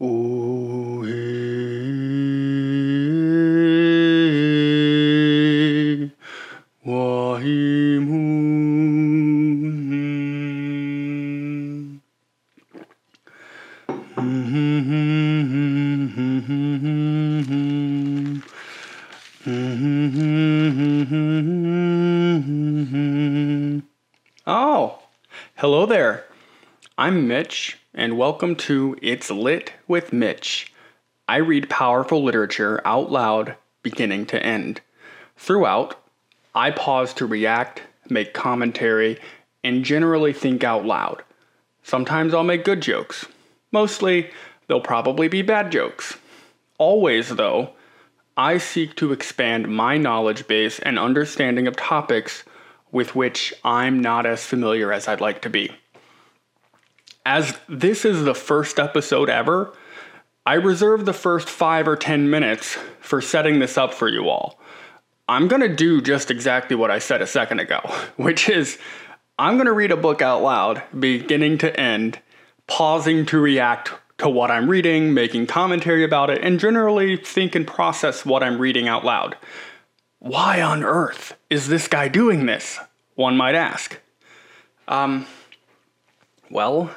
O he wahimu. Oh, hello there. I'm Mitch, and welcome to It's Lit with Mitch. I read powerful literature out loud, beginning to end. Throughout, I pause to react, make commentary, and generally think out loud. Sometimes I'll make good jokes. Mostly, they'll probably be bad jokes. Always, though, I seek to expand my knowledge base and understanding of topics with which I'm not as familiar as I'd like to be. As this is the first episode ever, I reserve the first five or ten minutes for setting this up for you all. I'm gonna do just exactly what I said a second ago, which is I'm gonna read a book out loud, beginning to end, pausing to react to what I'm reading, making commentary about it, and generally think and process what I'm reading out loud. Why on earth is this guy doing this? One might ask. Um, well,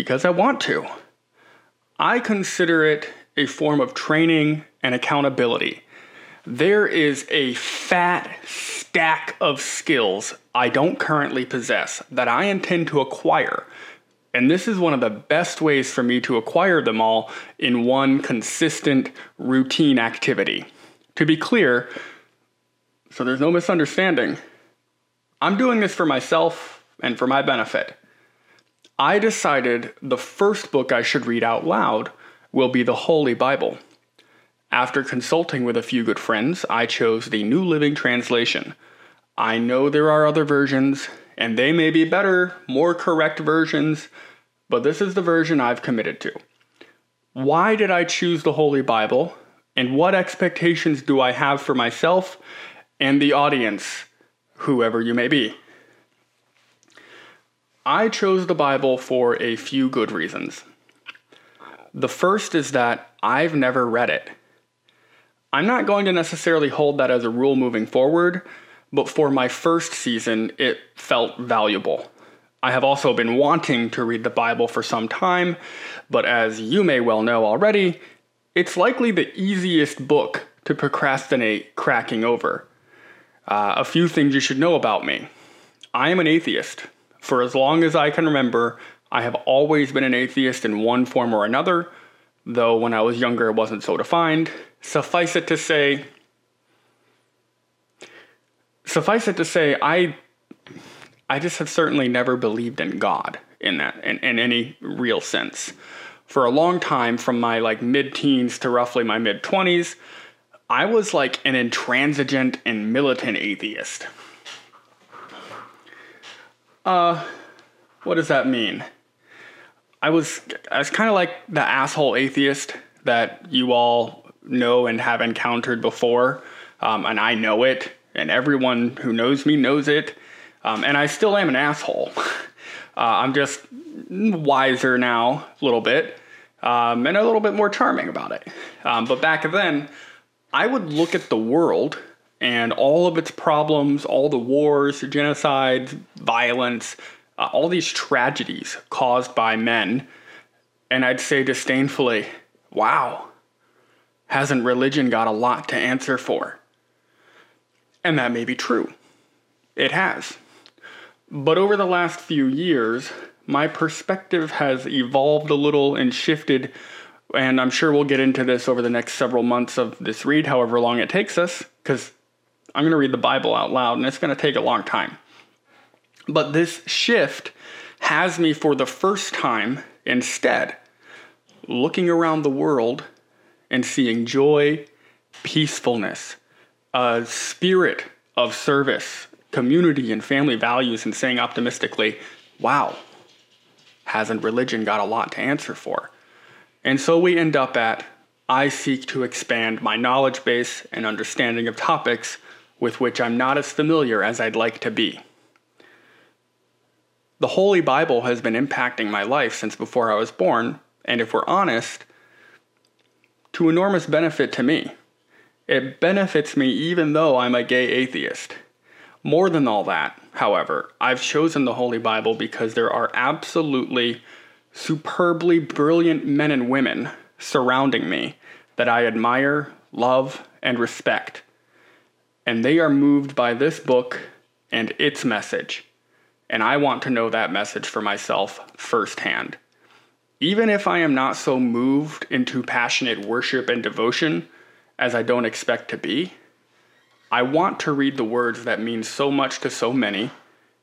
because I want to. I consider it a form of training and accountability. There is a fat stack of skills I don't currently possess that I intend to acquire. And this is one of the best ways for me to acquire them all in one consistent routine activity. To be clear, so there's no misunderstanding, I'm doing this for myself and for my benefit. I decided the first book I should read out loud will be the Holy Bible. After consulting with a few good friends, I chose the New Living Translation. I know there are other versions, and they may be better, more correct versions, but this is the version I've committed to. Why did I choose the Holy Bible, and what expectations do I have for myself and the audience, whoever you may be? I chose the Bible for a few good reasons. The first is that I've never read it. I'm not going to necessarily hold that as a rule moving forward, but for my first season, it felt valuable. I have also been wanting to read the Bible for some time, but as you may well know already, it's likely the easiest book to procrastinate cracking over. Uh, a few things you should know about me I am an atheist. For as long as I can remember, I have always been an atheist in one form or another, though when I was younger it wasn't so defined. Suffice it to say, suffice it to say, I I just have certainly never believed in God in that in, in any real sense. For a long time, from my like mid-teens to roughly my mid-twenties, I was like an intransigent and militant atheist. Uh, what does that mean? I was I was kind of like the asshole atheist that you all know and have encountered before, um, and I know it, and everyone who knows me knows it, um, and I still am an asshole. uh, I'm just wiser now a little bit, um, and a little bit more charming about it. Um, but back then, I would look at the world and all of its problems, all the wars, genocides, violence, uh, all these tragedies caused by men, and I'd say disdainfully, wow, hasn't religion got a lot to answer for? And that may be true. It has. But over the last few years, my perspective has evolved a little and shifted, and I'm sure we'll get into this over the next several months of this read, however long it takes us, because I'm going to read the Bible out loud, and it's going to take a long time. But this shift has me for the first time instead looking around the world and seeing joy, peacefulness, a spirit of service, community, and family values, and saying optimistically, wow, hasn't religion got a lot to answer for? And so we end up at I seek to expand my knowledge base and understanding of topics with which I'm not as familiar as I'd like to be. The Holy Bible has been impacting my life since before I was born, and if we're honest, to enormous benefit to me. It benefits me even though I'm a gay atheist. More than all that, however, I've chosen the Holy Bible because there are absolutely superbly brilliant men and women surrounding me that I admire, love, and respect. And they are moved by this book and its message. And I want to know that message for myself firsthand. Even if I am not so moved into passionate worship and devotion as I don't expect to be, I want to read the words that mean so much to so many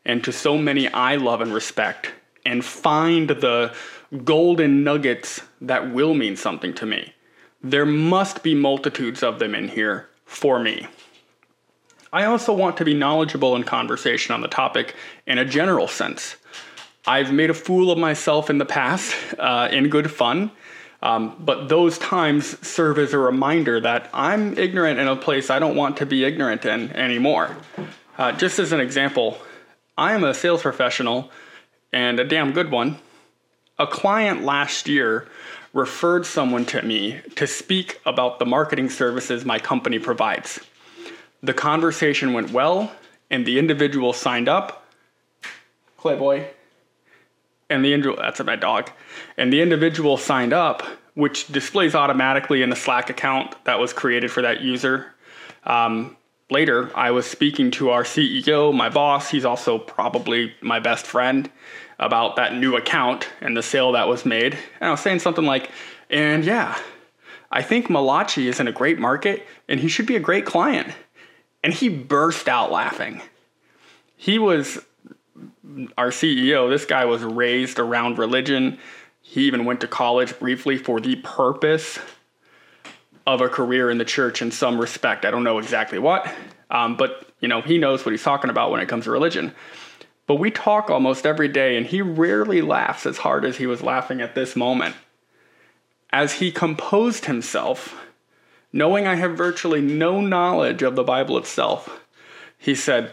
and to so many I love and respect and find the golden nuggets that will mean something to me. There must be multitudes of them in here for me. I also want to be knowledgeable in conversation on the topic in a general sense. I've made a fool of myself in the past uh, in good fun, um, but those times serve as a reminder that I'm ignorant in a place I don't want to be ignorant in anymore. Uh, just as an example, I am a sales professional and a damn good one. A client last year referred someone to me to speak about the marketing services my company provides. The conversation went well, and the individual signed up. Playboy. And the individual, that's my dog. And the individual signed up, which displays automatically in the Slack account that was created for that user. Um, later, I was speaking to our CEO, my boss, he's also probably my best friend, about that new account and the sale that was made. And I was saying something like, and yeah, I think Malachi is in a great market and he should be a great client. And he burst out laughing. He was our CEO. This guy was raised around religion. He even went to college briefly for the purpose of a career in the church in some respect. I don't know exactly what, um, but you know he knows what he's talking about when it comes to religion. But we talk almost every day, and he rarely laughs as hard as he was laughing at this moment. As he composed himself, knowing I have virtually no knowledge of the Bible itself, he said,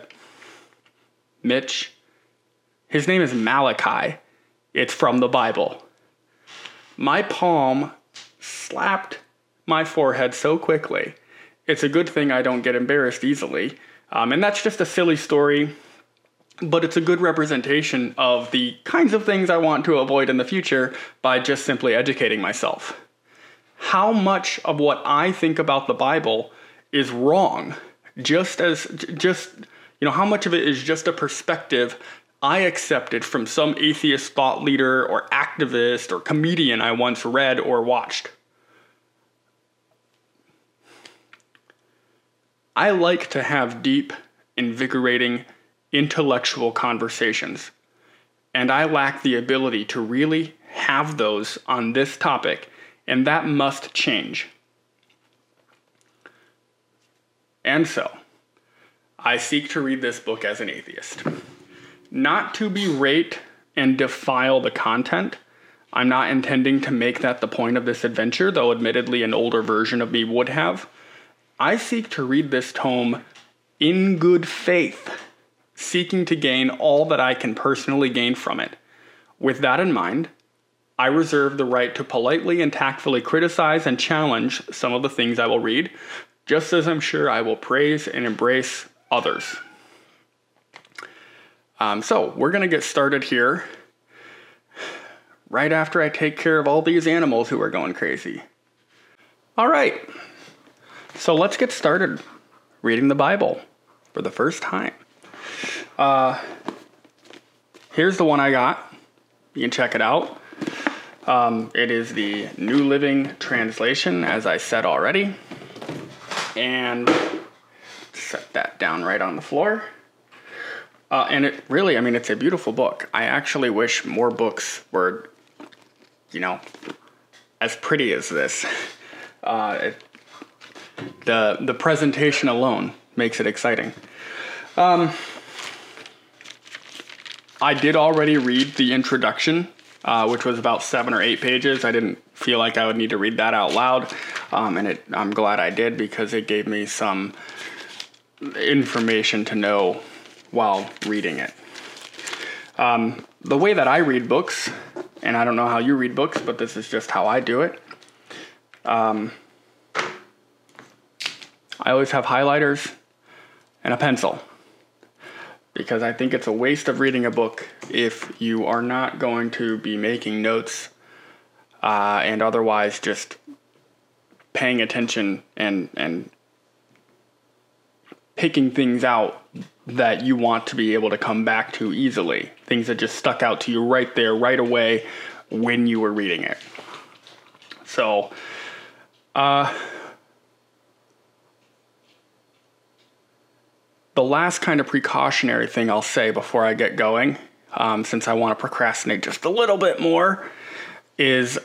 Mitch, his name is Malachi. It's from the Bible. My palm slapped my forehead so quickly. It's a good thing I don't get embarrassed easily. Um, and that's just a silly story, but it's a good representation of the kinds of things I want to avoid in the future by just simply educating myself. How much of what I think about the Bible is wrong? Just as, just, you know, how much of it is just a perspective I accepted from some atheist thought leader or activist or comedian I once read or watched? I like to have deep, invigorating, intellectual conversations, and I lack the ability to really have those on this topic, and that must change. And so, I seek to read this book as an atheist. Not to berate and defile the content. I'm not intending to make that the point of this adventure, though admittedly an older version of me would have. I seek to read this tome in good faith, seeking to gain all that I can personally gain from it. With that in mind, I reserve the right to politely and tactfully criticize and challenge some of the things I will read, just as I'm sure I will praise and embrace others. Um, so, we're going to get started here right after I take care of all these animals who are going crazy. All right. So let's get started reading the Bible for the first time. Uh, here's the one I got. You can check it out. Um, it is the New Living Translation, as I said already. And set that down right on the floor. Uh, and it really, I mean, it's a beautiful book. I actually wish more books were, you know, as pretty as this. Uh, it, the the presentation alone makes it exciting. Um, I did already read the introduction, uh, which was about seven or eight pages. I didn't feel like I would need to read that out loud, um, and it, I'm glad I did because it gave me some information to know while reading it. Um, the way that I read books, and I don't know how you read books, but this is just how I do it. Um, I always have highlighters and a pencil because I think it's a waste of reading a book if you are not going to be making notes uh, and otherwise just paying attention and and picking things out that you want to be able to come back to easily. Things that just stuck out to you right there, right away when you were reading it. So, uh, the last kind of precautionary thing I'll say before I get going, um, since I want to procrastinate just a little bit more, is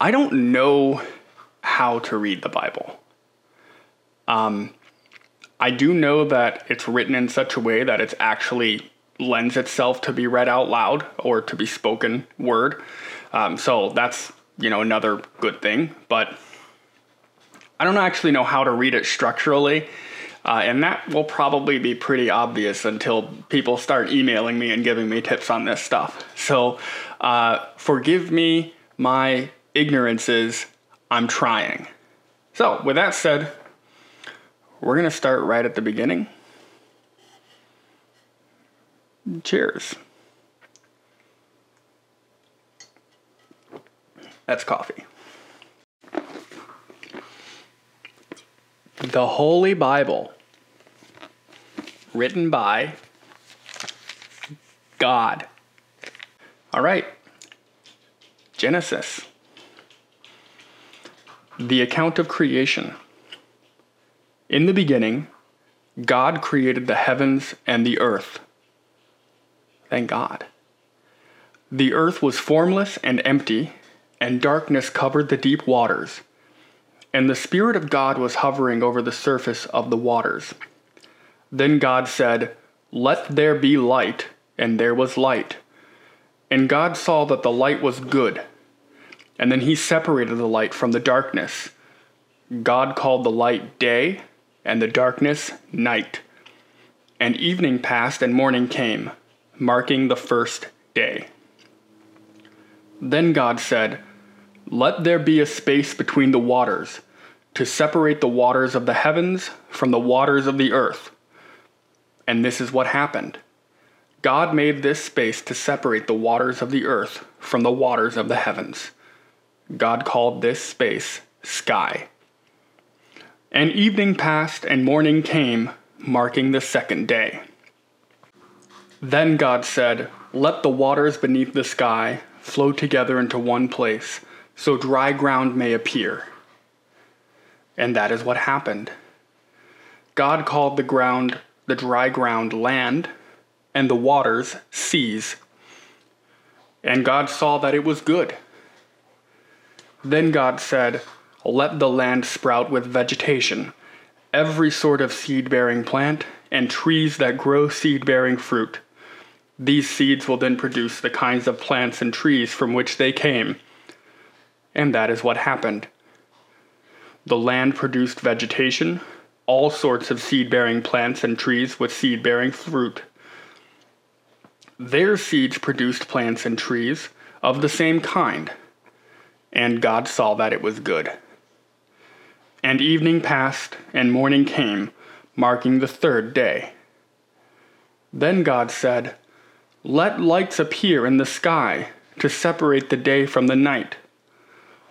I don't know how to read the Bible. Um, I do know that it's written in such a way that it actually lends itself to be read out loud or to be spoken word. Um, so that's you know another good thing, but I don't actually know how to read it structurally. Uh, and that will probably be pretty obvious until people start emailing me and giving me tips on this stuff. So, uh, forgive me my ignorances. I'm trying. So, with that said, we're going to start right at the beginning. Cheers. That's coffee. The Holy Bible, written by God. All right, Genesis. The account of creation. In the beginning, God created the heavens and the earth. Thank God. The earth was formless and empty, and darkness covered the deep waters. And the Spirit of God was hovering over the surface of the waters. Then God said, Let there be light, and there was light. And God saw that the light was good. And then he separated the light from the darkness. God called the light day, and the darkness night. And evening passed and morning came, marking the first day. Then God said, Let there be a space between the waters, to separate the waters of the heavens from the waters of the earth. And this is what happened. God made this space to separate the waters of the earth from the waters of the heavens. God called this space sky. And evening passed and morning came, marking the second day. Then God said, Let the waters beneath the sky flow together into one place, so dry ground may appear. And that is what happened. God called the ground, the dry ground, land, and the waters, seas. And God saw that it was good. Then God said, let the land sprout with vegetation, every sort of seed bearing plant, and trees that grow seed bearing fruit. These seeds will then produce the kinds of plants and trees from which they came. And that is what happened. The land produced vegetation, all sorts of seed bearing plants and trees with seed bearing fruit. Their seeds produced plants and trees of the same kind, and God saw that it was good. And evening passed, and morning came, marking the third day. Then God said, Let lights appear in the sky to separate the day from the night.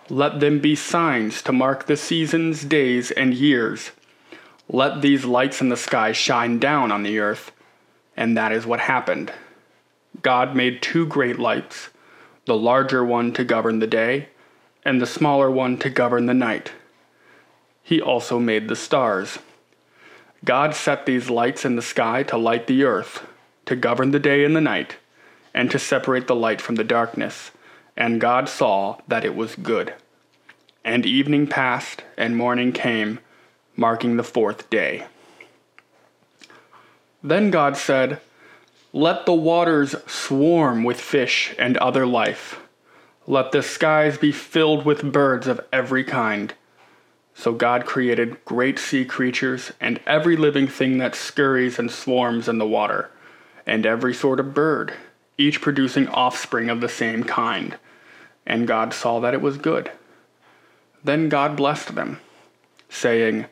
Let them be signs to mark the seasons, days, and years. Let these lights in the sky shine down on the earth. And that is what happened. God made two great lights, the larger one to govern the day, and the smaller one to govern the night he also made the stars. God set these lights in the sky to light the earth, to govern the day and the night, and to separate the light from the darkness. And God saw that it was good. And evening passed, and morning came, marking the fourth day. Then God said, Let the waters swarm with fish and other life. Let the skies be filled with birds of every kind so God created great sea creatures and every living thing that scurries and swarms in the water, and every sort of bird, each producing offspring of the same kind. And God saw that it was good. Then God blessed them, saying,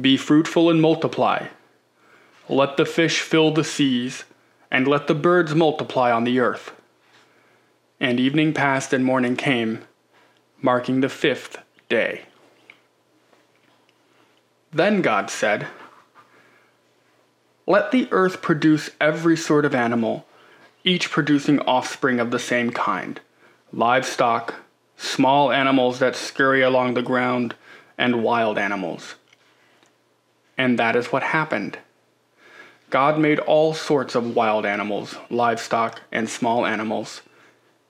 Be fruitful and multiply. Let the fish fill the seas, and let the birds multiply on the earth. And evening passed and morning came, marking the fifth day. Then God said, Let the earth produce every sort of animal, each producing offspring of the same kind livestock, small animals that scurry along the ground, and wild animals. And that is what happened. God made all sorts of wild animals, livestock, and small animals,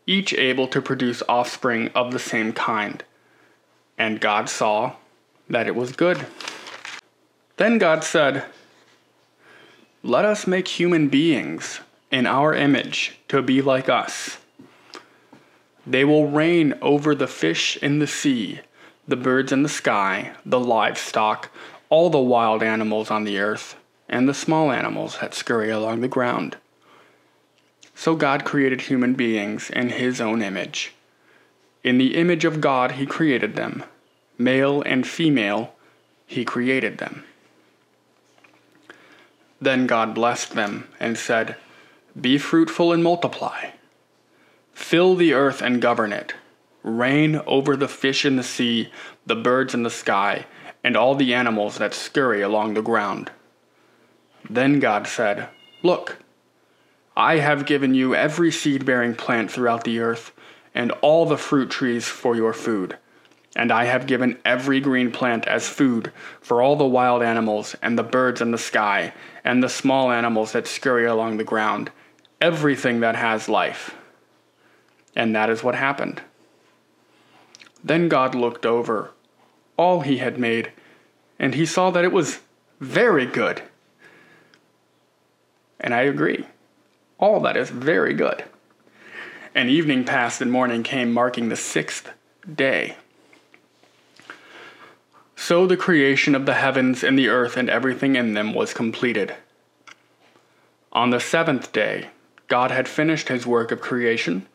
each able to produce offspring of the same kind. And God saw that it was good. Then God said, Let us make human beings in our image to be like us. They will reign over the fish in the sea, the birds in the sky, the livestock, all the wild animals on the earth, and the small animals that scurry along the ground. So God created human beings in his own image. In the image of God, he created them. Male and female, he created them. Then God blessed them and said, Be fruitful and multiply. Fill the earth and govern it. Reign over the fish in the sea, the birds in the sky, and all the animals that scurry along the ground. Then God said, Look, I have given you every seed bearing plant throughout the earth, and all the fruit trees for your food. And I have given every green plant as food for all the wild animals, and the birds in the sky, and the small animals that scurry along the ground, everything that has life. And that is what happened. Then God looked over all he had made, and he saw that it was very good. And I agree. All that is very good. And evening passed and morning came, marking the sixth day. So the creation of the heavens and the earth and everything in them was completed. On the seventh day, God had finished his work of creation,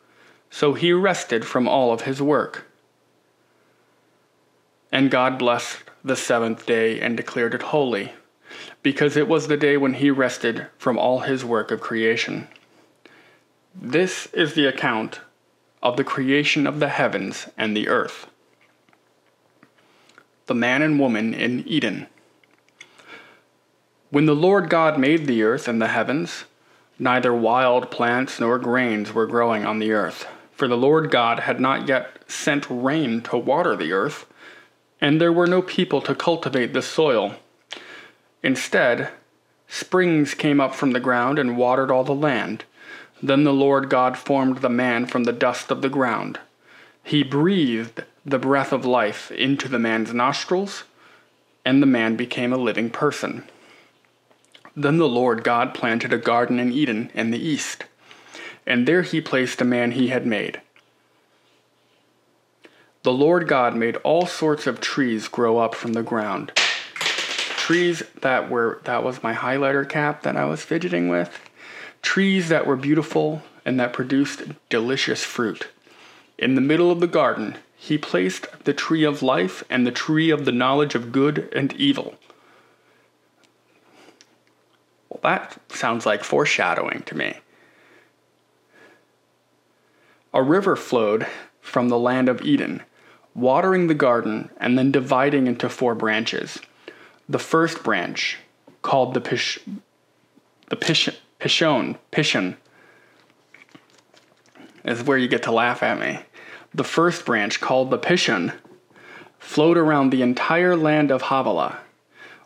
so he rested from all of his work. And God blessed the seventh day and declared it holy because it was the day when he rested from all his work of creation. This is the account of the creation of the heavens and the earth. The man and woman in Eden. When the Lord God made the earth and the heavens, neither wild plants nor grains were growing on the earth, for the Lord God had not yet sent rain to water the earth, and there were no people to cultivate the soil. Instead, springs came up from the ground and watered all the land. Then the Lord God formed the man from the dust of the ground. He breathed the breath of life into the man's nostrils, and the man became a living person. Then the Lord God planted a garden in Eden in the east, and there he placed a man he had made. The Lord God made all sorts of trees grow up from the ground trees that were that was my highlighter cap that I was fidgeting with. Trees that were beautiful and that produced delicious fruit. In the middle of the garden, he placed the tree of life and the tree of the knowledge of good and evil. Well, that sounds like foreshadowing to me. A river flowed from the land of Eden, watering the garden and then dividing into four branches. The first branch, called the Pish, the Pish, Pishon, Pishon, is where you get to laugh at me. The first branch, called the Pishon, flowed around the entire land of Havilah,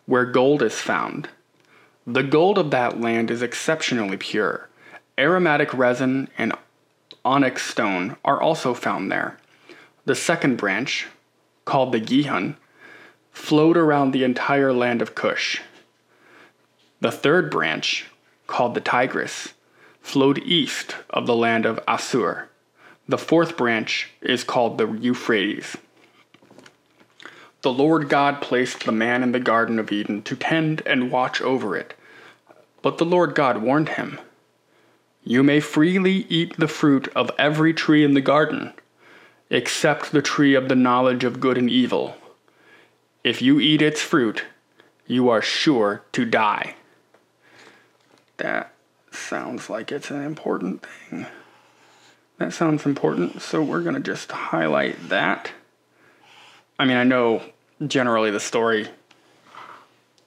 where gold is found. The gold of that land is exceptionally pure. Aromatic resin and onyx stone are also found there. The second branch, called the Gihon, flowed around the entire land of Cush. The third branch, called the Tigris, flowed east of the land of Asshur. The fourth branch is called the Euphrates. The Lord God placed the man in the Garden of Eden to tend and watch over it. But the Lord God warned him You may freely eat the fruit of every tree in the garden, except the tree of the knowledge of good and evil. If you eat its fruit, you are sure to die. That sounds like it's an important thing. That sounds important, so we're going to just highlight that. I mean, I know generally the story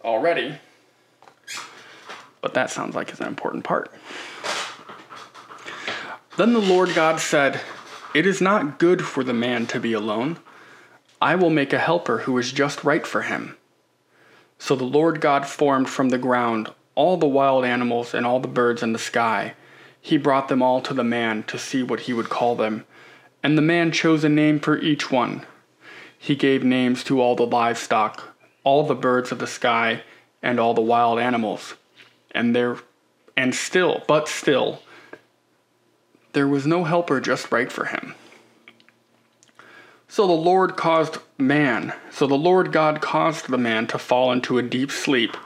already, but that sounds like it's an important part. Then the Lord God said, It is not good for the man to be alone. I will make a helper who is just right for him. So the Lord God formed from the ground all the wild animals and all the birds in the sky. He brought them all to the man to see what he would call them. And the man chose a name for each one. He gave names to all the livestock, all the birds of the sky, and all the wild animals. And there and still, but still, there was no helper just right for him. So the Lord caused man, so the Lord God caused the man to fall into a deep sleep.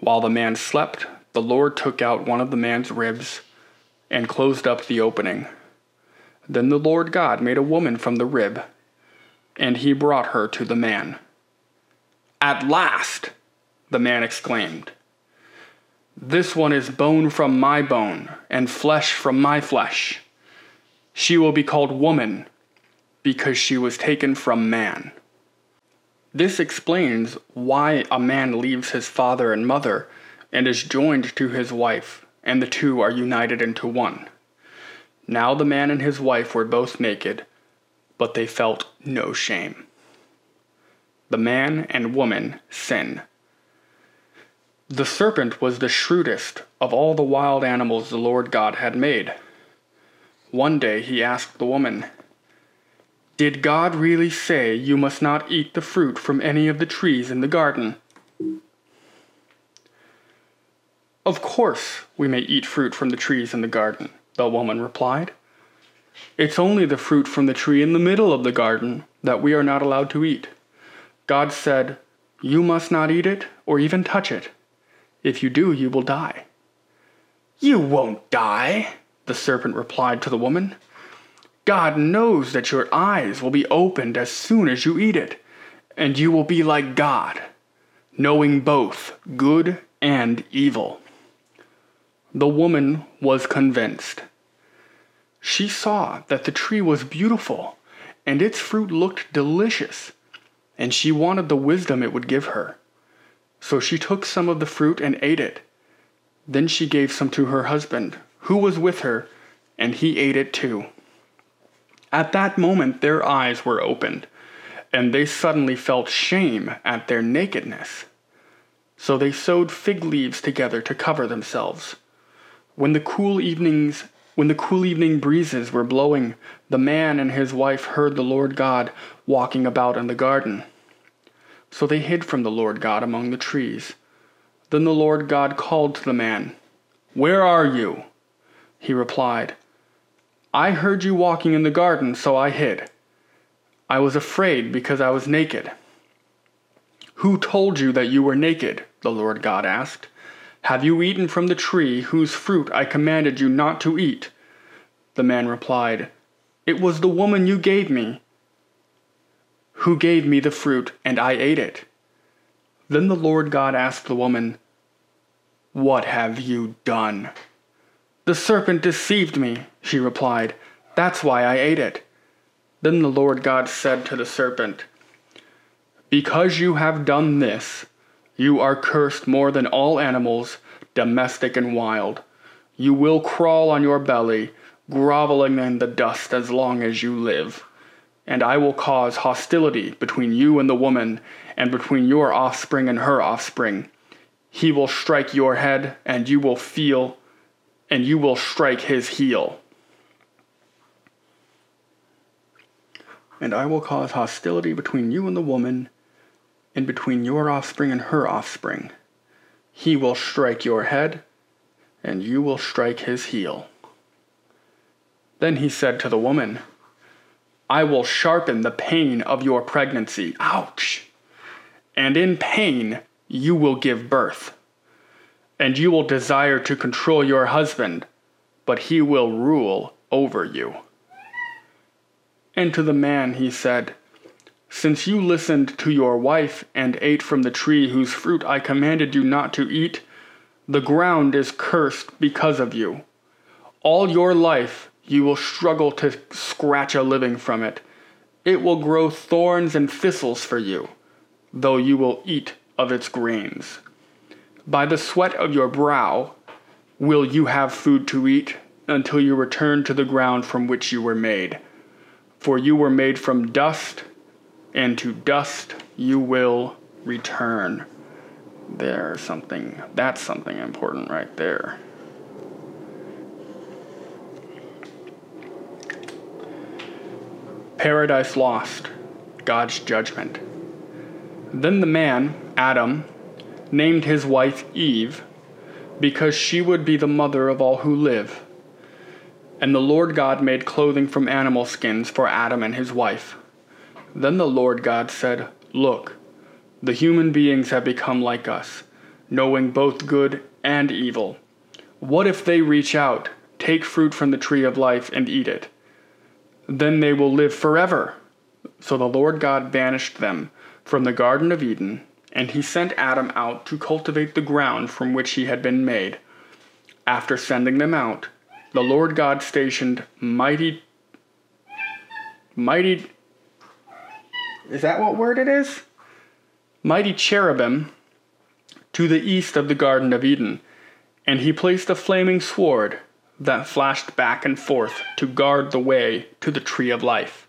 While the man slept, the Lord took out one of the man's ribs and closed up the opening. Then the Lord God made a woman from the rib, and he brought her to the man. At last, the man exclaimed. This one is bone from my bone, and flesh from my flesh. She will be called woman, because she was taken from man. This explains why a man leaves his father and mother and is joined to his wife, and the two are united into one. Now the man and his wife were both naked, but they felt no shame. The man and woman sin. The serpent was the shrewdest of all the wild animals the Lord God had made. One day he asked the woman, did God really say you must not eat the fruit from any of the trees in the garden? Of course we may eat fruit from the trees in the garden, the woman replied. It's only the fruit from the tree in the middle of the garden that we are not allowed to eat. God said, You must not eat it or even touch it. If you do, you will die. You won't die, the serpent replied to the woman. God knows that your eyes will be opened as soon as you eat it, and you will be like God, knowing both good and evil. The woman was convinced. She saw that the tree was beautiful and its fruit looked delicious, and she wanted the wisdom it would give her. So she took some of the fruit and ate it. Then she gave some to her husband, who was with her, and he ate it too. At that moment, their eyes were opened, and they suddenly felt shame at their nakedness. So they sewed fig leaves together to cover themselves. When the cool evenings when the cool evening breezes were blowing, the man and his wife heard the Lord God walking about in the garden. So they hid from the Lord God among the trees. Then the Lord God called to the man, Where are you? He replied, I heard you walking in the garden, so I hid. I was afraid because I was naked. Who told you that you were naked? the Lord God asked. Have you eaten from the tree whose fruit I commanded you not to eat? The man replied, It was the woman you gave me who gave me the fruit, and I ate it. Then the Lord God asked the woman, What have you done? The serpent deceived me, she replied. That's why I ate it. Then the Lord God said to the serpent, Because you have done this, you are cursed more than all animals, domestic and wild. You will crawl on your belly, groveling in the dust as long as you live. And I will cause hostility between you and the woman, and between your offspring and her offspring. He will strike your head, and you will feel and you will strike his heel. And I will cause hostility between you and the woman, and between your offspring and her offspring. He will strike your head, and you will strike his heel. Then he said to the woman, I will sharpen the pain of your pregnancy. Ouch! And in pain you will give birth and you will desire to control your husband, but he will rule over you. And to the man he said, Since you listened to your wife and ate from the tree whose fruit I commanded you not to eat, the ground is cursed because of you. All your life you will struggle to scratch a living from it. It will grow thorns and thistles for you, though you will eat of its grains. By the sweat of your brow will you have food to eat until you return to the ground from which you were made for you were made from dust, and to dust you will return. There's something, that's something important right there. Paradise Lost, God's Judgment. Then the man, Adam, named his wife Eve because she would be the mother of all who live. And the Lord God made clothing from animal skins for Adam and his wife. Then the Lord God said, Look, the human beings have become like us, knowing both good and evil. What if they reach out, take fruit from the tree of life, and eat it? Then they will live forever. So the Lord God banished them from the Garden of Eden, and he sent Adam out to cultivate the ground from which he had been made. After sending them out, the Lord God stationed mighty, mighty, is that what word it is? Mighty cherubim to the east of the Garden of Eden, and he placed a flaming sword that flashed back and forth to guard the way to the tree of life.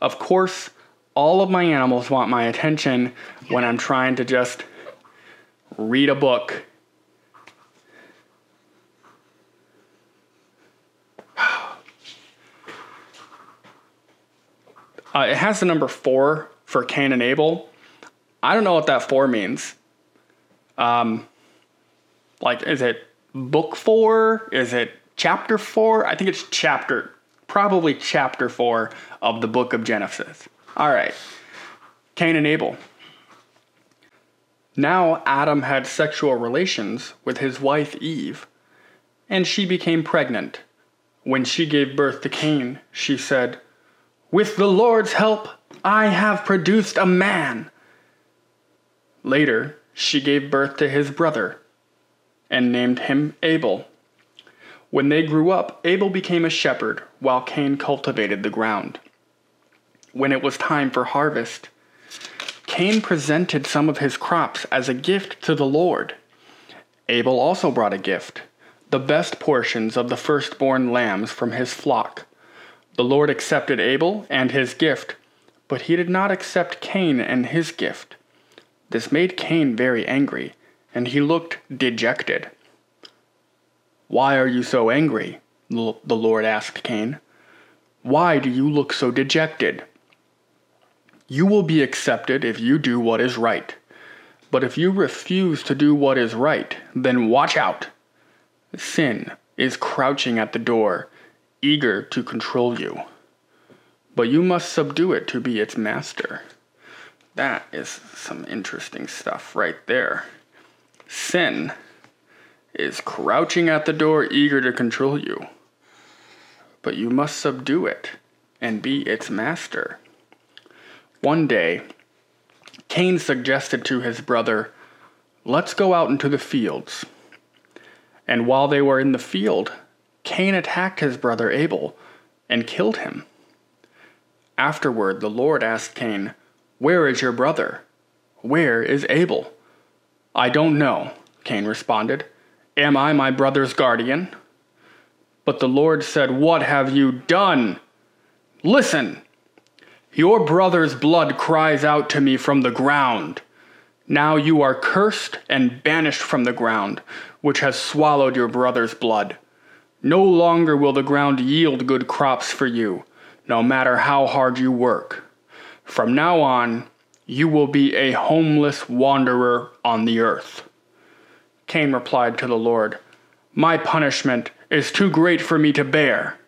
Of course, all of my animals want my attention when I'm trying to just read a book Uh, it has the number four for Cain and Abel. I don't know what that four means. Um, like, is it book four? Is it chapter four? I think it's chapter, probably chapter four of the book of Genesis. All right. Cain and Abel. Now Adam had sexual relations with his wife Eve, and she became pregnant. When she gave birth to Cain, she said, with the Lord's help, I have produced a man. Later, she gave birth to his brother and named him Abel. When they grew up, Abel became a shepherd while Cain cultivated the ground. When it was time for harvest, Cain presented some of his crops as a gift to the Lord. Abel also brought a gift, the best portions of the firstborn lambs from his flock. The Lord accepted Abel and his gift, but he did not accept Cain and his gift. This made Cain very angry, and he looked dejected. Why are you so angry? the Lord asked Cain. Why do you look so dejected? You will be accepted if you do what is right. But if you refuse to do what is right, then watch out. Sin is crouching at the door eager to control you, but you must subdue it to be its master. That is some interesting stuff right there. Sin is crouching at the door, eager to control you, but you must subdue it and be its master. One day, Cain suggested to his brother, Let's go out into the fields. And while they were in the field, Cain attacked his brother Abel and killed him. Afterward, the Lord asked Cain, Where is your brother? Where is Abel? I don't know, Cain responded. Am I my brother's guardian? But the Lord said, What have you done? Listen, your brother's blood cries out to me from the ground. Now you are cursed and banished from the ground, which has swallowed your brother's blood. No longer will the ground yield good crops for you, no matter how hard you work. From now on, you will be a homeless wanderer on the earth. Cain replied to the Lord, My punishment is too great for me to bear.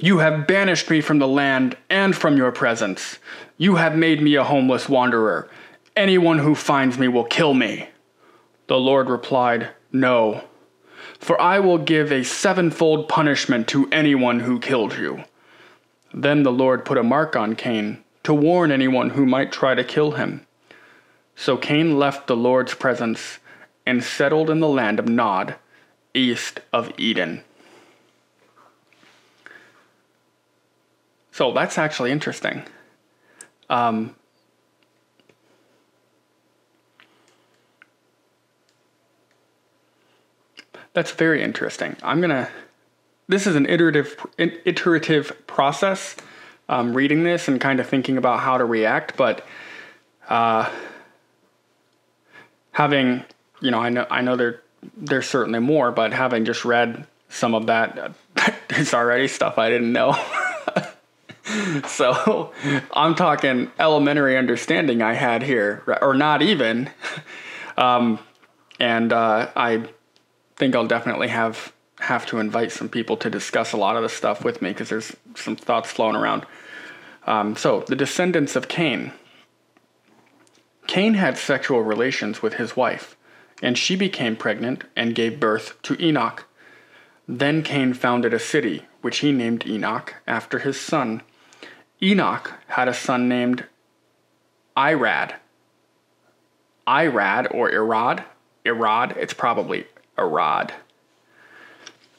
You have banished me from the land and from your presence. You have made me a homeless wanderer. Anyone who finds me will kill me. The Lord replied, No. For I will give a sevenfold punishment to anyone who killed you. Then the Lord put a mark on Cain to warn anyone who might try to kill him. So Cain left the Lord's presence and settled in the land of Nod, east of Eden. So that's actually interesting. Um, that's very interesting. I'm gonna. This is an iterative iterative process. Um, reading this and kind of thinking about how to react, but uh, having you know, I know I know there there's certainly more, but having just read some of that, there's already stuff I didn't know. so I'm talking elementary understanding I had here, or not even. Um, and uh, I think I'll definitely have have to invite some people to discuss a lot of the stuff with me because there's some thoughts flowing around. Um, so the descendants of Cain. Cain had sexual relations with his wife, and she became pregnant and gave birth to Enoch. Then Cain founded a city, which he named Enoch after his son. Enoch had a son named Irad. Irad or Irad, Irad, it's probably Irad,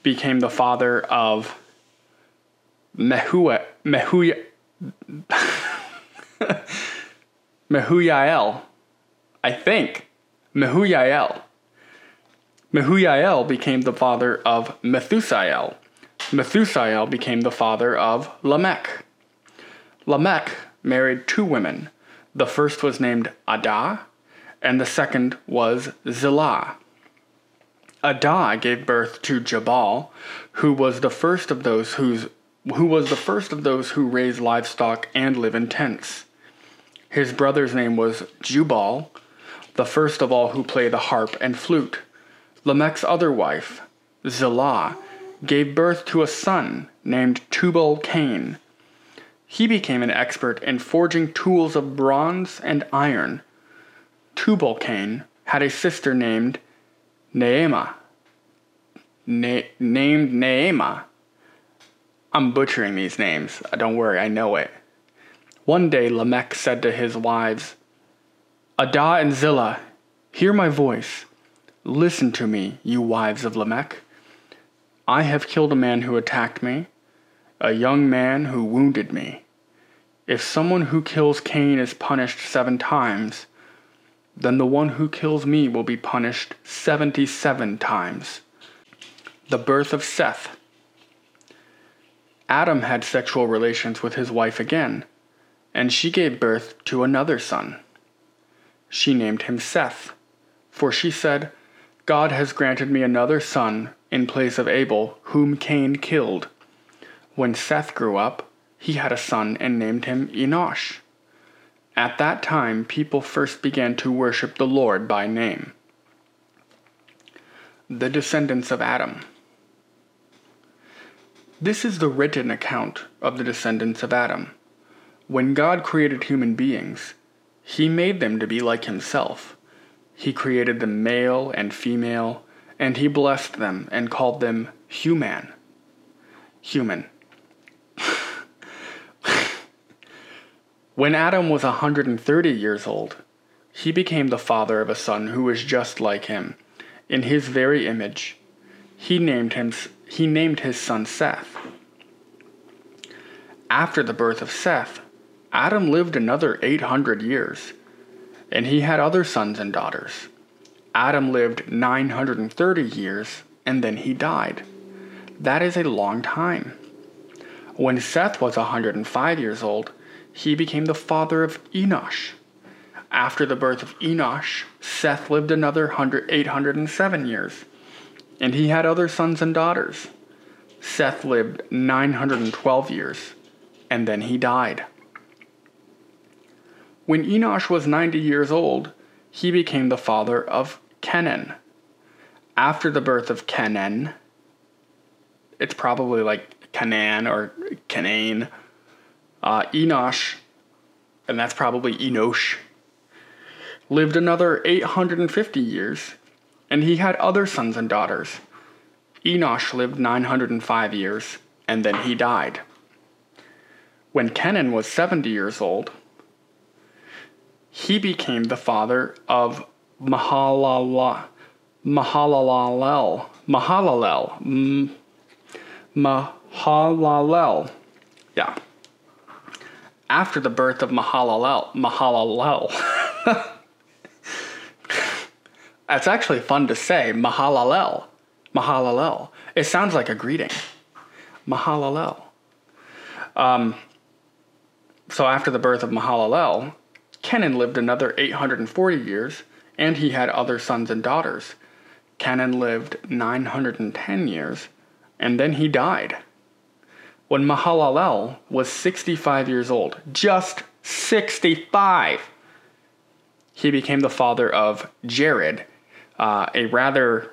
became the father of Mehua, Mehuya, Mehujael, I think. Mehujael. Mehujael became the father of Methusael. Methusael became the father of Lamech. Lamech married two women. The first was named Adah, and the second was Zillah. Adah gave birth to Jabal, who was the first of those whose who was the first of those who raise livestock and live in tents. His brother's name was Jubal, the first of all who play the harp and flute. Lamech's other wife, Zillah, gave birth to a son named Tubal Cain. He became an expert in forging tools of bronze and iron. Tubal Cain had a sister named Naamah. Na- named Naamah. I'm butchering these names. Don't worry, I know it. One day Lamech said to his wives, Adah and Zillah, hear my voice. Listen to me, you wives of Lamech. I have killed a man who attacked me, a young man who wounded me. If someone who kills Cain is punished seven times, then the one who kills me will be punished 77 times. The birth of Seth. Adam had sexual relations with his wife again, and she gave birth to another son. She named him Seth, for she said, God has granted me another son in place of Abel, whom Cain killed. When Seth grew up, he had a son and named him Enosh. At that time, people first began to worship the Lord by name. The descendants of Adam. This is the written account of the descendants of Adam. When God created human beings, he made them to be like himself. He created them male and female, and he blessed them and called them human. Human. When Adam was a 130 years old, he became the father of a son who was just like him, in his very image. He named him he named his son Seth. After the birth of Seth, Adam lived another 800 years, and he had other sons and daughters. Adam lived 930 years, and then he died. That is a long time. When Seth was a 105 years old, he became the father of Enosh. After the birth of Enosh, Seth lived another 807 years, and he had other sons and daughters. Seth lived 912 years, and then he died. When Enosh was 90 years old, he became the father of Kenan. After the birth of Kenan, it's probably like Canaan or Canaan uh, Enosh, and that's probably Enosh, lived another 850 years, and he had other sons and daughters. Enosh lived 905 years, and then he died. When Kenan was 70 years old, he became the father of Mahalalel. Mahalalel. Mahalalel. Mahalalel. Yeah. After the birth of Mahalalel. Mahalalel. That's actually fun to say. Mahalalel. Mahalalel. It sounds like a greeting. Mahalalel. Um, so after the birth of Mahalalel, Kenan lived another 840 years, and he had other sons and daughters. Kenan lived 910 years, and then he died. When Mahalalel was 65 years old, just 65, he became the father of Jared, uh, a rather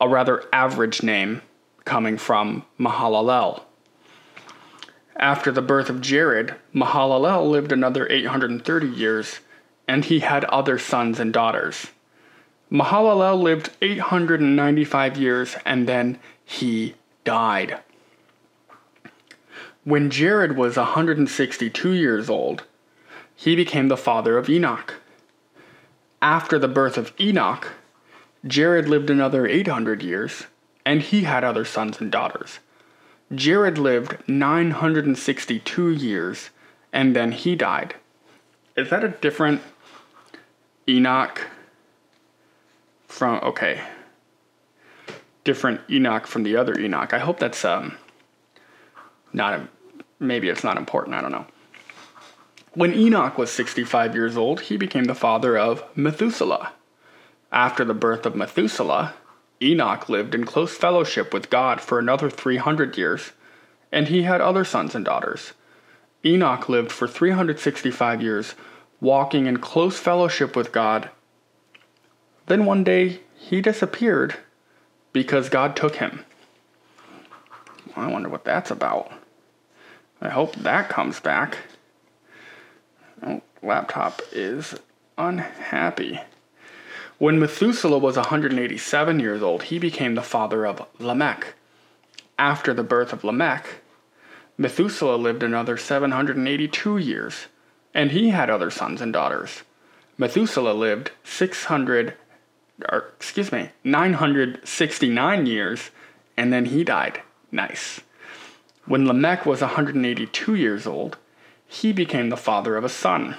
a rather average name coming from Mahalalel. After the birth of Jared, Mahalalel lived another 830 years, and he had other sons and daughters. Mahalalel lived 895 years, and then he died. When Jared was 162 years old, he became the father of Enoch. After the birth of Enoch, Jared lived another 800 years, and he had other sons and daughters. Jared lived 962 years and then he died. Is that a different Enoch from okay. Different Enoch from the other Enoch. I hope that's um not a, maybe it's not important, I don't know. When Enoch was 65 years old, he became the father of Methuselah. After the birth of Methuselah, Enoch lived in close fellowship with God for another 300 years, and he had other sons and daughters. Enoch lived for 365 years, walking in close fellowship with God. Then one day he disappeared because God took him. I wonder what that's about. I hope that comes back. Oh, laptop is unhappy. When Methuselah was 187 years old, he became the father of Lamech. After the birth of Lamech, Methuselah lived another 782 years, and he had other sons and daughters. Methuselah lived 600 or excuse me, 969 years, and then he died. Nice. When Lamech was 182 years old, he became the father of a son.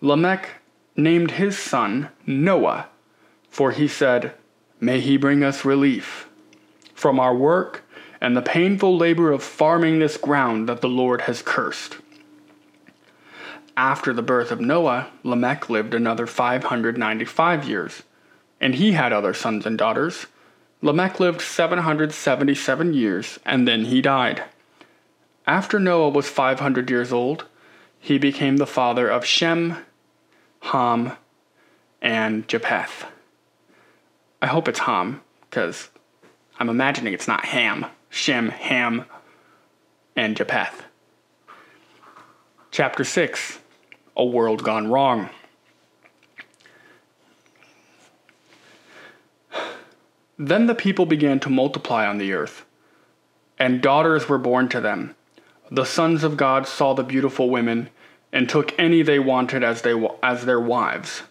Lamech named his son Noah, for he said, May he bring us relief from our work and the painful labor of farming this ground that the Lord has cursed. After the birth of Noah, Lamech lived another 595 years, and he had other sons and daughters. Lamech lived 777 years, and then he died. After Noah was 500 years old, he became the father of Shem, Ham, and Japheth. I hope it's Ham, because I'm imagining it's not Ham. Shem, Ham, and Japheth. Chapter 6 A World Gone Wrong. Then the people began to multiply on the earth, and daughters were born to them. The sons of God saw the beautiful women and took any they wanted as, they, as their wives.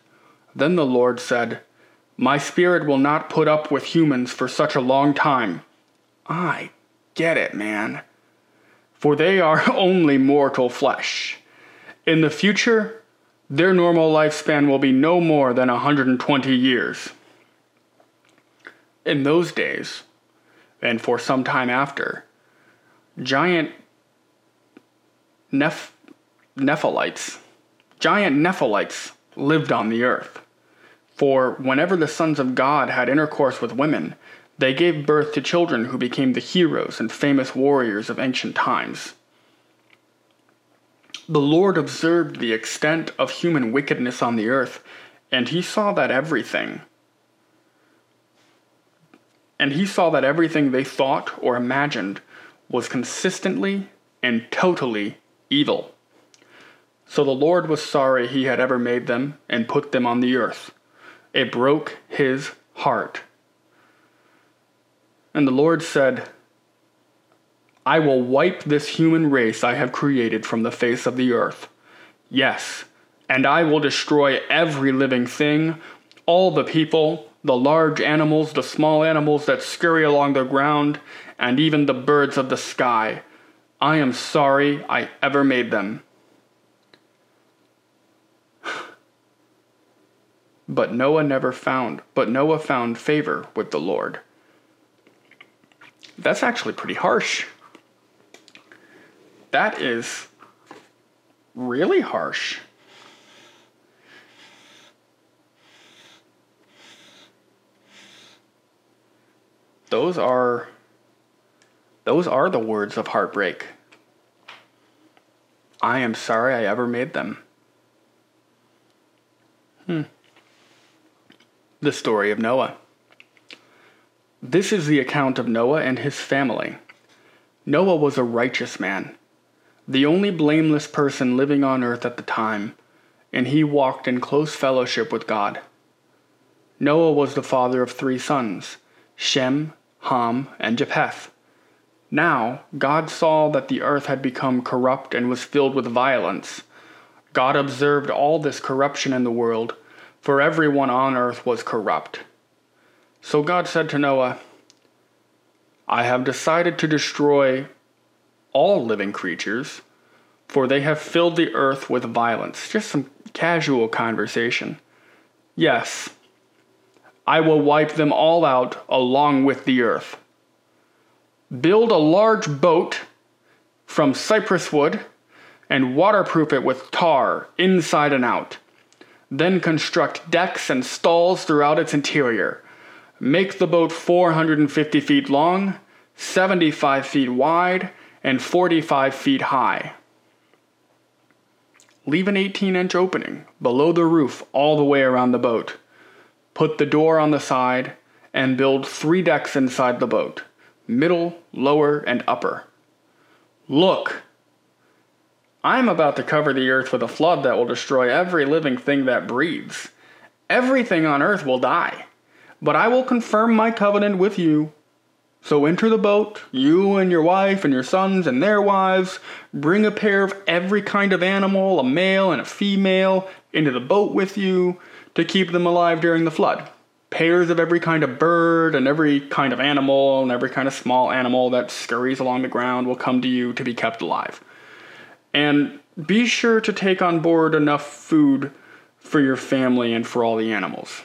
Then the Lord said, My spirit will not put up with humans for such a long time. I get it, man. For they are only mortal flesh. In the future, their normal lifespan will be no more than 120 years. In those days, and for some time after, giant Neph- Nephilites, giant Nephilites lived on the earth. For whenever the sons of God had intercourse with women, they gave birth to children who became the heroes and famous warriors of ancient times. The Lord observed the extent of human wickedness on the earth, and he saw that everything, and he saw that everything they thought or imagined was consistently and totally evil. So the Lord was sorry he had ever made them and put them on the earth. It broke his heart. And the Lord said, I will wipe this human race I have created from the face of the earth. Yes, and I will destroy every living thing, all the people, the large animals, the small animals that scurry along the ground, and even the birds of the sky. I am sorry I ever made them. But Noah never found, but Noah found favor with the Lord. That's actually pretty harsh. That is really harsh. Those are those are the words of heartbreak. I am sorry I ever made them. Hmm. The story of Noah. This is the account of Noah and his family. Noah was a righteous man, the only blameless person living on earth at the time, and he walked in close fellowship with God. Noah was the father of three sons Shem, Ham, and Japheth. Now, God saw that the earth had become corrupt and was filled with violence. God observed all this corruption in the world, for everyone on earth was corrupt. So God said to Noah, I have decided to destroy all living creatures, for they have filled the earth with violence. Just some casual conversation. Yes, I will wipe them all out along with the earth. Build a large boat from cypress wood and waterproof it with tar inside and out. Then construct decks and stalls throughout its interior. Make the boat 450 feet long, 75 feet wide, and 45 feet high. Leave an 18 inch opening below the roof all the way around the boat. Put the door on the side and build three decks inside the boat middle, lower, and upper. Look! I'm about to cover the earth with a flood that will destroy every living thing that breathes. Everything on earth will die. But I will confirm my covenant with you. So enter the boat, you and your wife and your sons and their wives. Bring a pair of every kind of animal, a male and a female, into the boat with you to keep them alive during the flood. Pairs of every kind of bird and every kind of animal and every kind of small animal that scurries along the ground will come to you to be kept alive. And be sure to take on board enough food for your family and for all the animals.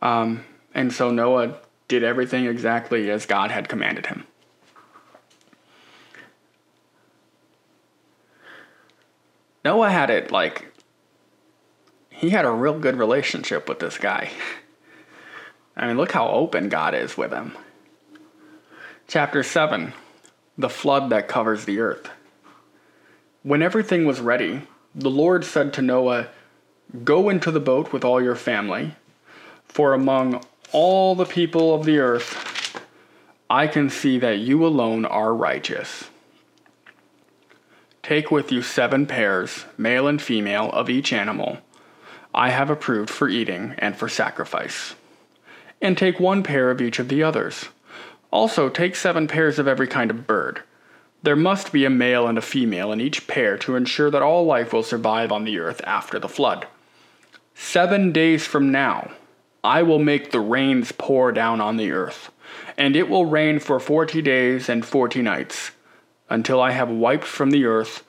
Um, and so Noah did everything exactly as God had commanded him. Noah had it like he had a real good relationship with this guy. I mean, look how open God is with him. Chapter 7 The flood that covers the earth. When everything was ready, the Lord said to Noah, Go into the boat with all your family, for among all the people of the earth, I can see that you alone are righteous. Take with you seven pairs, male and female, of each animal I have approved for eating and for sacrifice. And take one pair of each of the others. Also, take seven pairs of every kind of bird. There must be a male and a female in each pair to ensure that all life will survive on the earth after the flood. Seven days from now, I will make the rains pour down on the earth, and it will rain for forty days and forty nights, until I have wiped from the earth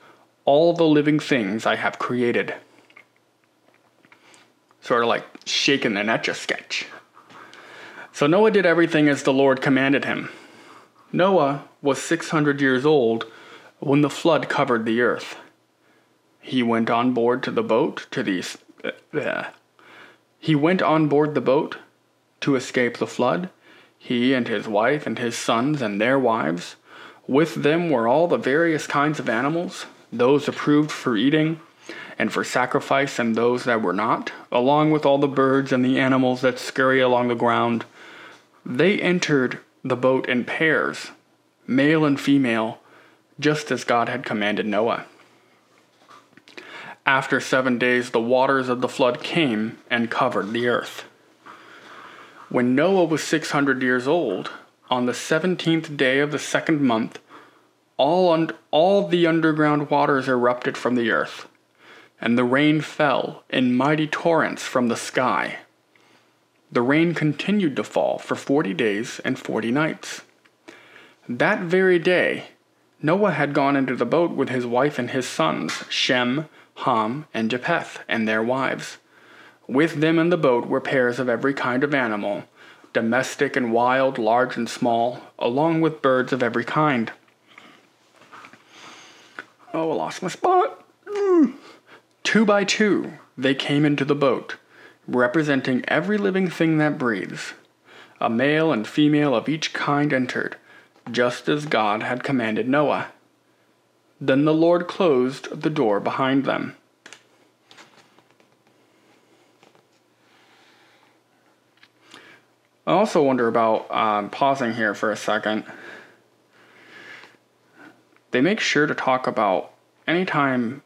all the living things I have created sort of like shaking an etch a sketch. So Noah did everything as the Lord commanded him. Noah was 600 years old when the flood covered the earth. He went on board to the boat to the uh, he went on board the boat to escape the flood, he and his wife and his sons and their wives. With them were all the various kinds of animals, those approved for eating and for sacrifice and those that were not, along with all the birds and the animals that scurry along the ground. They entered the boat in pairs, male and female, just as God had commanded Noah. After seven days, the waters of the flood came and covered the earth. When Noah was 600 years old, on the seventeenth day of the second month, all, un- all the underground waters erupted from the earth, and the rain fell in mighty torrents from the sky. The rain continued to fall for forty days and forty nights. That very day, Noah had gone into the boat with his wife and his sons, Shem, Ham, and Japheth, and their wives. With them in the boat were pairs of every kind of animal, domestic and wild, large and small, along with birds of every kind. Oh, I lost my spot. Two by two, they came into the boat representing every living thing that breathes. A male and female of each kind entered, just as God had commanded Noah. Then the Lord closed the door behind them. I also wonder about um, pausing here for a second. They make sure to talk about anytime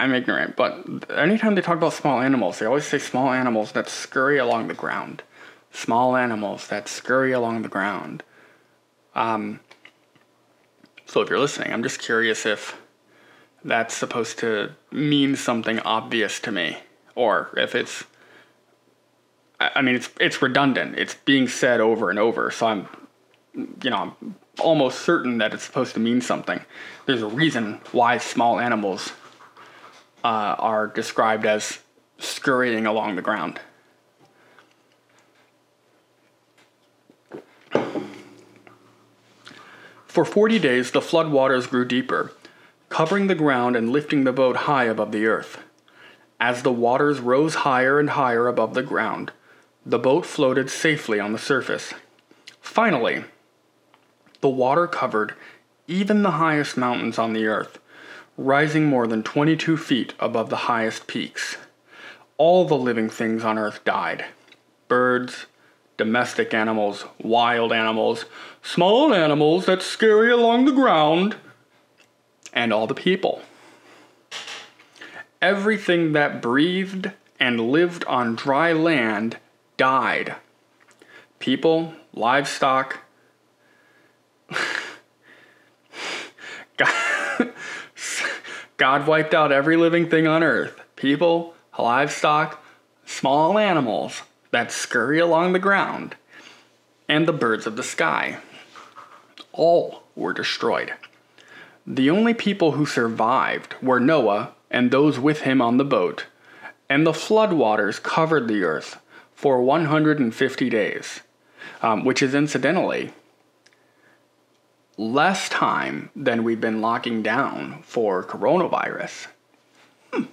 I'm ignorant, but anytime they talk about small animals, they always say small animals that scurry along the ground. Small animals that scurry along the ground. Um, so if you're listening, I'm just curious if that's supposed to mean something obvious to me, or if it's. I mean, it's it's redundant. It's being said over and over, so I'm, you know, I'm almost certain that it's supposed to mean something. There's a reason why small animals uh, are described as scurrying along the ground. For 40 days, the flood waters grew deeper, covering the ground and lifting the boat high above the earth. As the waters rose higher and higher above the ground, the boat floated safely on the surface. Finally, the water covered even the highest mountains on the earth, rising more than 22 feet above the highest peaks. All the living things on earth died birds, domestic animals, wild animals, small animals that scurry along the ground, and all the people. Everything that breathed and lived on dry land died. People, livestock, God wiped out every living thing on earth people, livestock, small animals that scurry along the ground, and the birds of the sky. All were destroyed. The only people who survived were Noah and those with him on the boat, and the flood waters covered the earth for 150 days, um, which is incidentally less time than we've been locking down for coronavirus. Hmm.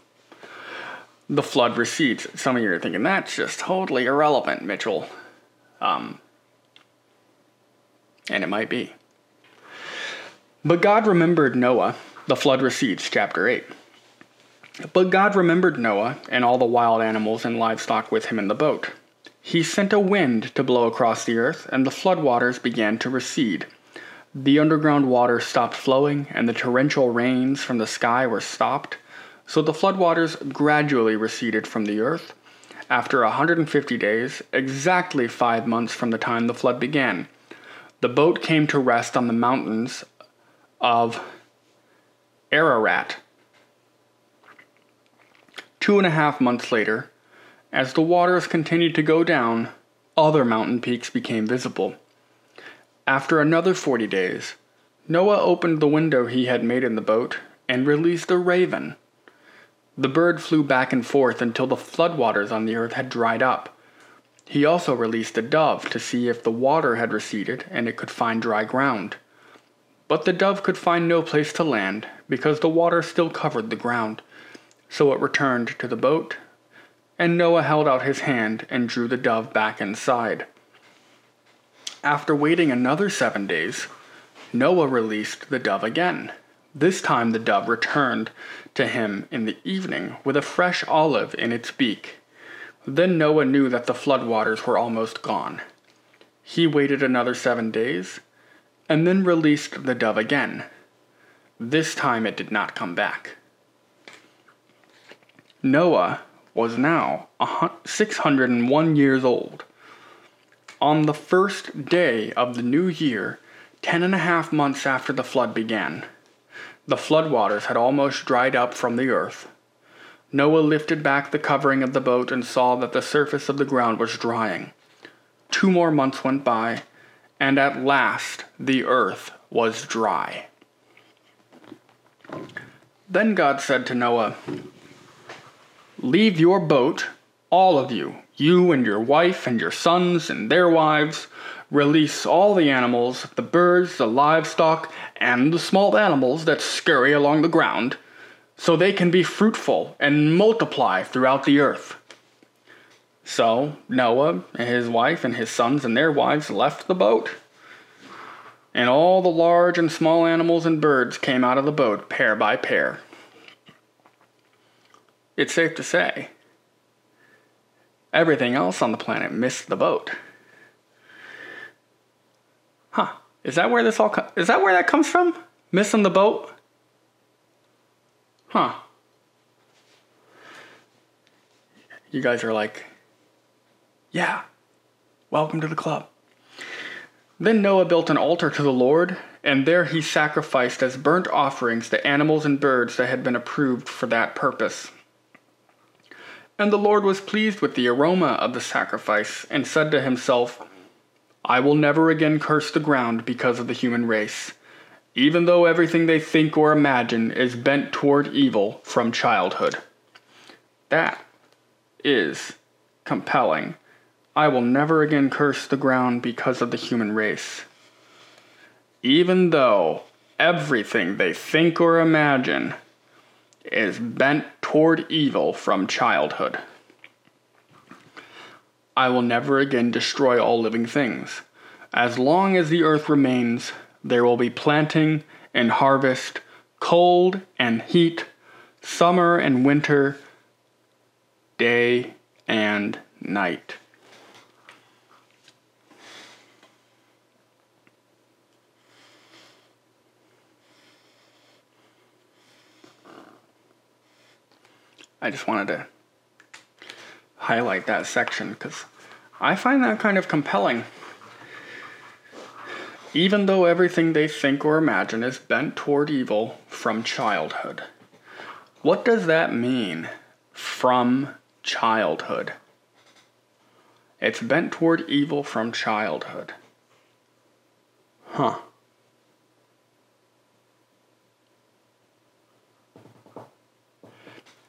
The flood recedes. Some of you are thinking that's just totally irrelevant, Mitchell. Um, and it might be. But God remembered Noah. The flood recedes, chapter 8. But God remembered Noah and all the wild animals and livestock with him in the boat. He sent a wind to blow across the earth, and the flood waters began to recede the underground water stopped flowing, and the torrential rains from the sky were stopped, so the floodwaters gradually receded from the earth. After 150 days, exactly five months from the time the flood began, the boat came to rest on the mountains of Ararat. Two and a half months later, as the waters continued to go down, other mountain peaks became visible. After another forty days, Noah opened the window he had made in the boat and released a raven. The bird flew back and forth until the floodwaters on the earth had dried up. He also released a dove to see if the water had receded and it could find dry ground. But the dove could find no place to land because the water still covered the ground. So it returned to the boat, and Noah held out his hand and drew the dove back inside. After waiting another seven days, Noah released the dove again. This time the dove returned to him in the evening with a fresh olive in its beak. Then Noah knew that the floodwaters were almost gone. He waited another seven days and then released the dove again. This time it did not come back. Noah was now 601 years old. On the first day of the new year, ten and a half months after the flood began, the floodwaters had almost dried up from the earth. Noah lifted back the covering of the boat and saw that the surface of the ground was drying. Two more months went by, and at last the earth was dry. Then God said to Noah, Leave your boat, all of you, you and your wife and your sons and their wives. Release all the animals, the birds, the livestock, and the small animals that scurry along the ground, so they can be fruitful and multiply throughout the earth. So Noah and his wife and his sons and their wives left the boat. And all the large and small animals and birds came out of the boat pair by pair. It's safe to say, everything else on the planet missed the boat. Huh. Is that where this all is that where that comes from? Missing the boat? Huh. You guys are like, yeah, welcome to the club. Then Noah built an altar to the Lord, and there he sacrificed as burnt offerings the animals and birds that had been approved for that purpose. And the Lord was pleased with the aroma of the sacrifice, and said to himself, I will never again curse the ground because of the human race, even though everything they think or imagine is bent toward evil from childhood. That is compelling. I will never again curse the ground because of the human race. Even though everything they think or imagine is bent toward evil from childhood. I will never again destroy all living things. As long as the earth remains, there will be planting and harvest, cold and heat, summer and winter, day and night. I just wanted to highlight that section because I find that kind of compelling. Even though everything they think or imagine is bent toward evil from childhood. What does that mean? From childhood. It's bent toward evil from childhood. Huh.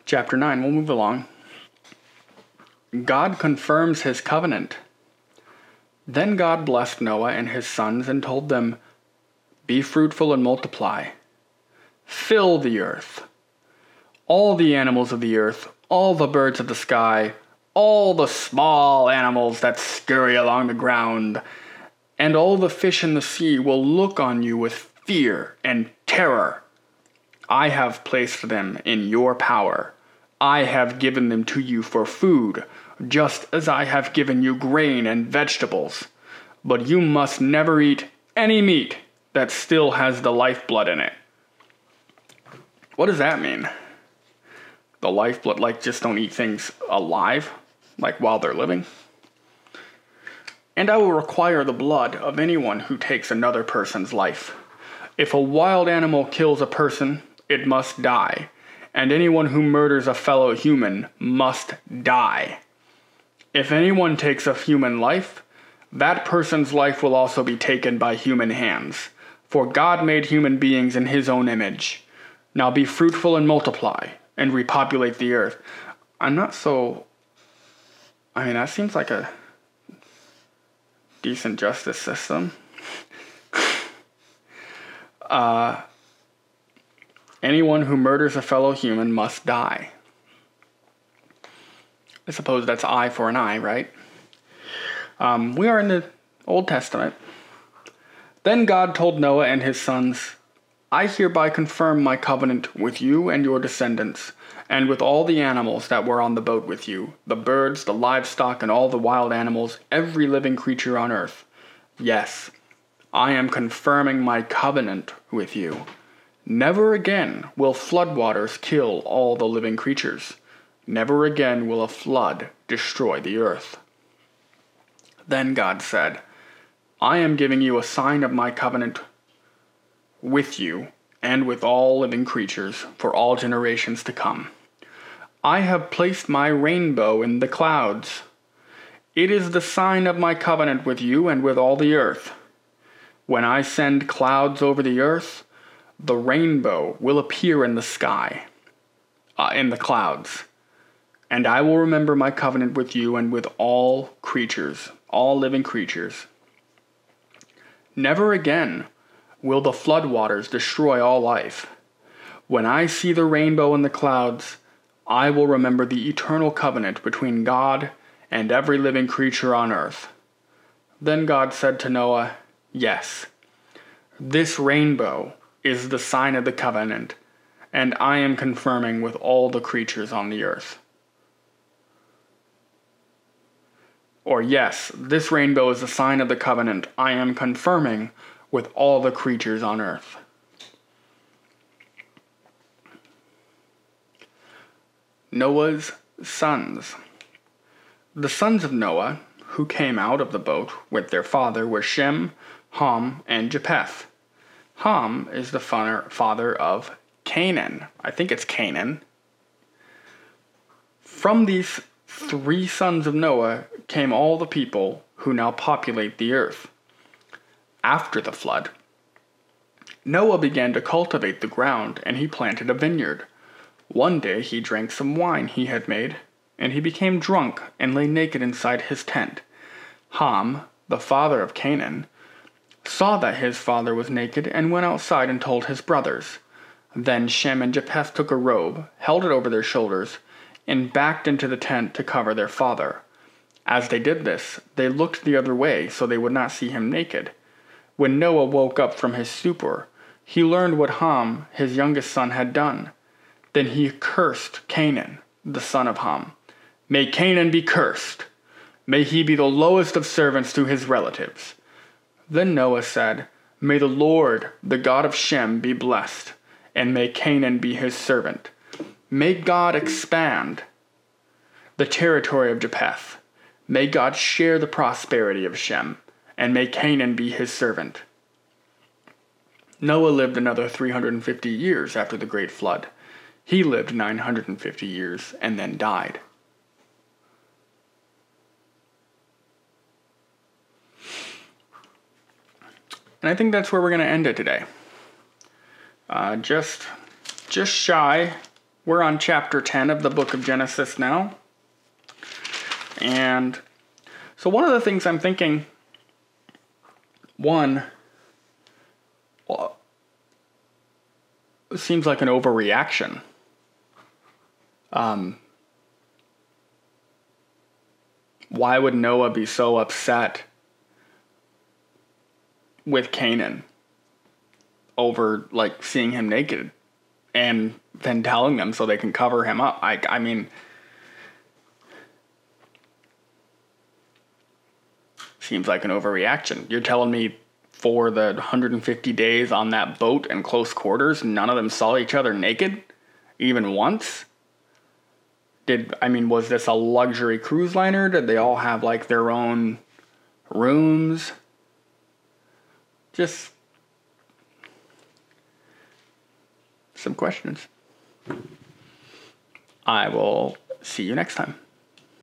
Chapter 9, we'll move along. God confirms his covenant. Then God blessed Noah and his sons and told them, Be fruitful and multiply. Fill the earth. All the animals of the earth, all the birds of the sky, all the small animals that scurry along the ground, and all the fish in the sea will look on you with fear and terror. I have placed them in your power I have given them to you for food, just as I have given you grain and vegetables. But you must never eat any meat that still has the lifeblood in it. What does that mean? The lifeblood, like just don't eat things alive, like while they're living? And I will require the blood of anyone who takes another person's life. If a wild animal kills a person, it must die and anyone who murders a fellow human must die. If anyone takes a human life, that person's life will also be taken by human hands. For God made human beings in his own image. Now be fruitful and multiply, and repopulate the earth. I'm not so. I mean, that seems like a decent justice system. uh, Anyone who murders a fellow human must die. I suppose that's eye for an eye, right? Um, we are in the Old Testament. Then God told Noah and his sons, I hereby confirm my covenant with you and your descendants, and with all the animals that were on the boat with you the birds, the livestock, and all the wild animals, every living creature on earth. Yes, I am confirming my covenant with you. Never again will floodwaters kill all the living creatures. Never again will a flood destroy the earth. Then God said, I am giving you a sign of my covenant with you and with all living creatures for all generations to come. I have placed my rainbow in the clouds. It is the sign of my covenant with you and with all the earth. When I send clouds over the earth, the rainbow will appear in the sky, uh, in the clouds. And I will remember my covenant with you and with all creatures, all living creatures. Never again will the floodwaters destroy all life. When I see the rainbow in the clouds, I will remember the eternal covenant between God and every living creature on earth. Then God said to Noah, Yes, this rainbow is the sign of the covenant, and I am confirming with all the creatures on the earth. Or, yes, this rainbow is the sign of the covenant I am confirming with all the creatures on earth. Noah's sons. The sons of Noah, who came out of the boat with their father, were Shem, Ham, and Japheth. Ham is the father of Canaan. I think it's Canaan. From these three sons of Noah came all the people who now populate the earth after the flood. Noah began to cultivate the ground, and he planted a vineyard. One day he drank some wine he had made, and he became drunk and lay naked inside his tent. Ham, the father of Canaan, saw that his father was naked and went outside and told his brothers. Then Shem and Japheth took a robe, held it over their shoulders, and backed into the tent to cover their father. As they did this, they looked the other way so they would not see him naked. When Noah woke up from his stupor, he learned what Ham, his youngest son, had done. Then he cursed Canaan, the son of Ham. May Canaan be cursed. May he be the lowest of servants to his relatives. Then Noah said, May the Lord, the God of Shem, be blessed, and may Canaan be his servant. May God expand the territory of Japheth. May God share the prosperity of Shem and may Canaan be his servant. Noah lived another 350 years after the great flood. He lived 950 years and then died. And I think that's where we're going to end it today. Uh, just, just shy. We're on chapter 10 of the book of Genesis now. And so, one of the things I'm thinking one, well, seems like an overreaction. Um, why would Noah be so upset with Canaan over like seeing him naked and then telling them so they can cover him up? I, I mean, seems like an overreaction. You're telling me for the 150 days on that boat in close quarters, none of them saw each other naked, even once? Did I mean was this a luxury cruise liner? Did they all have like their own rooms? Just some questions. I will see you next time.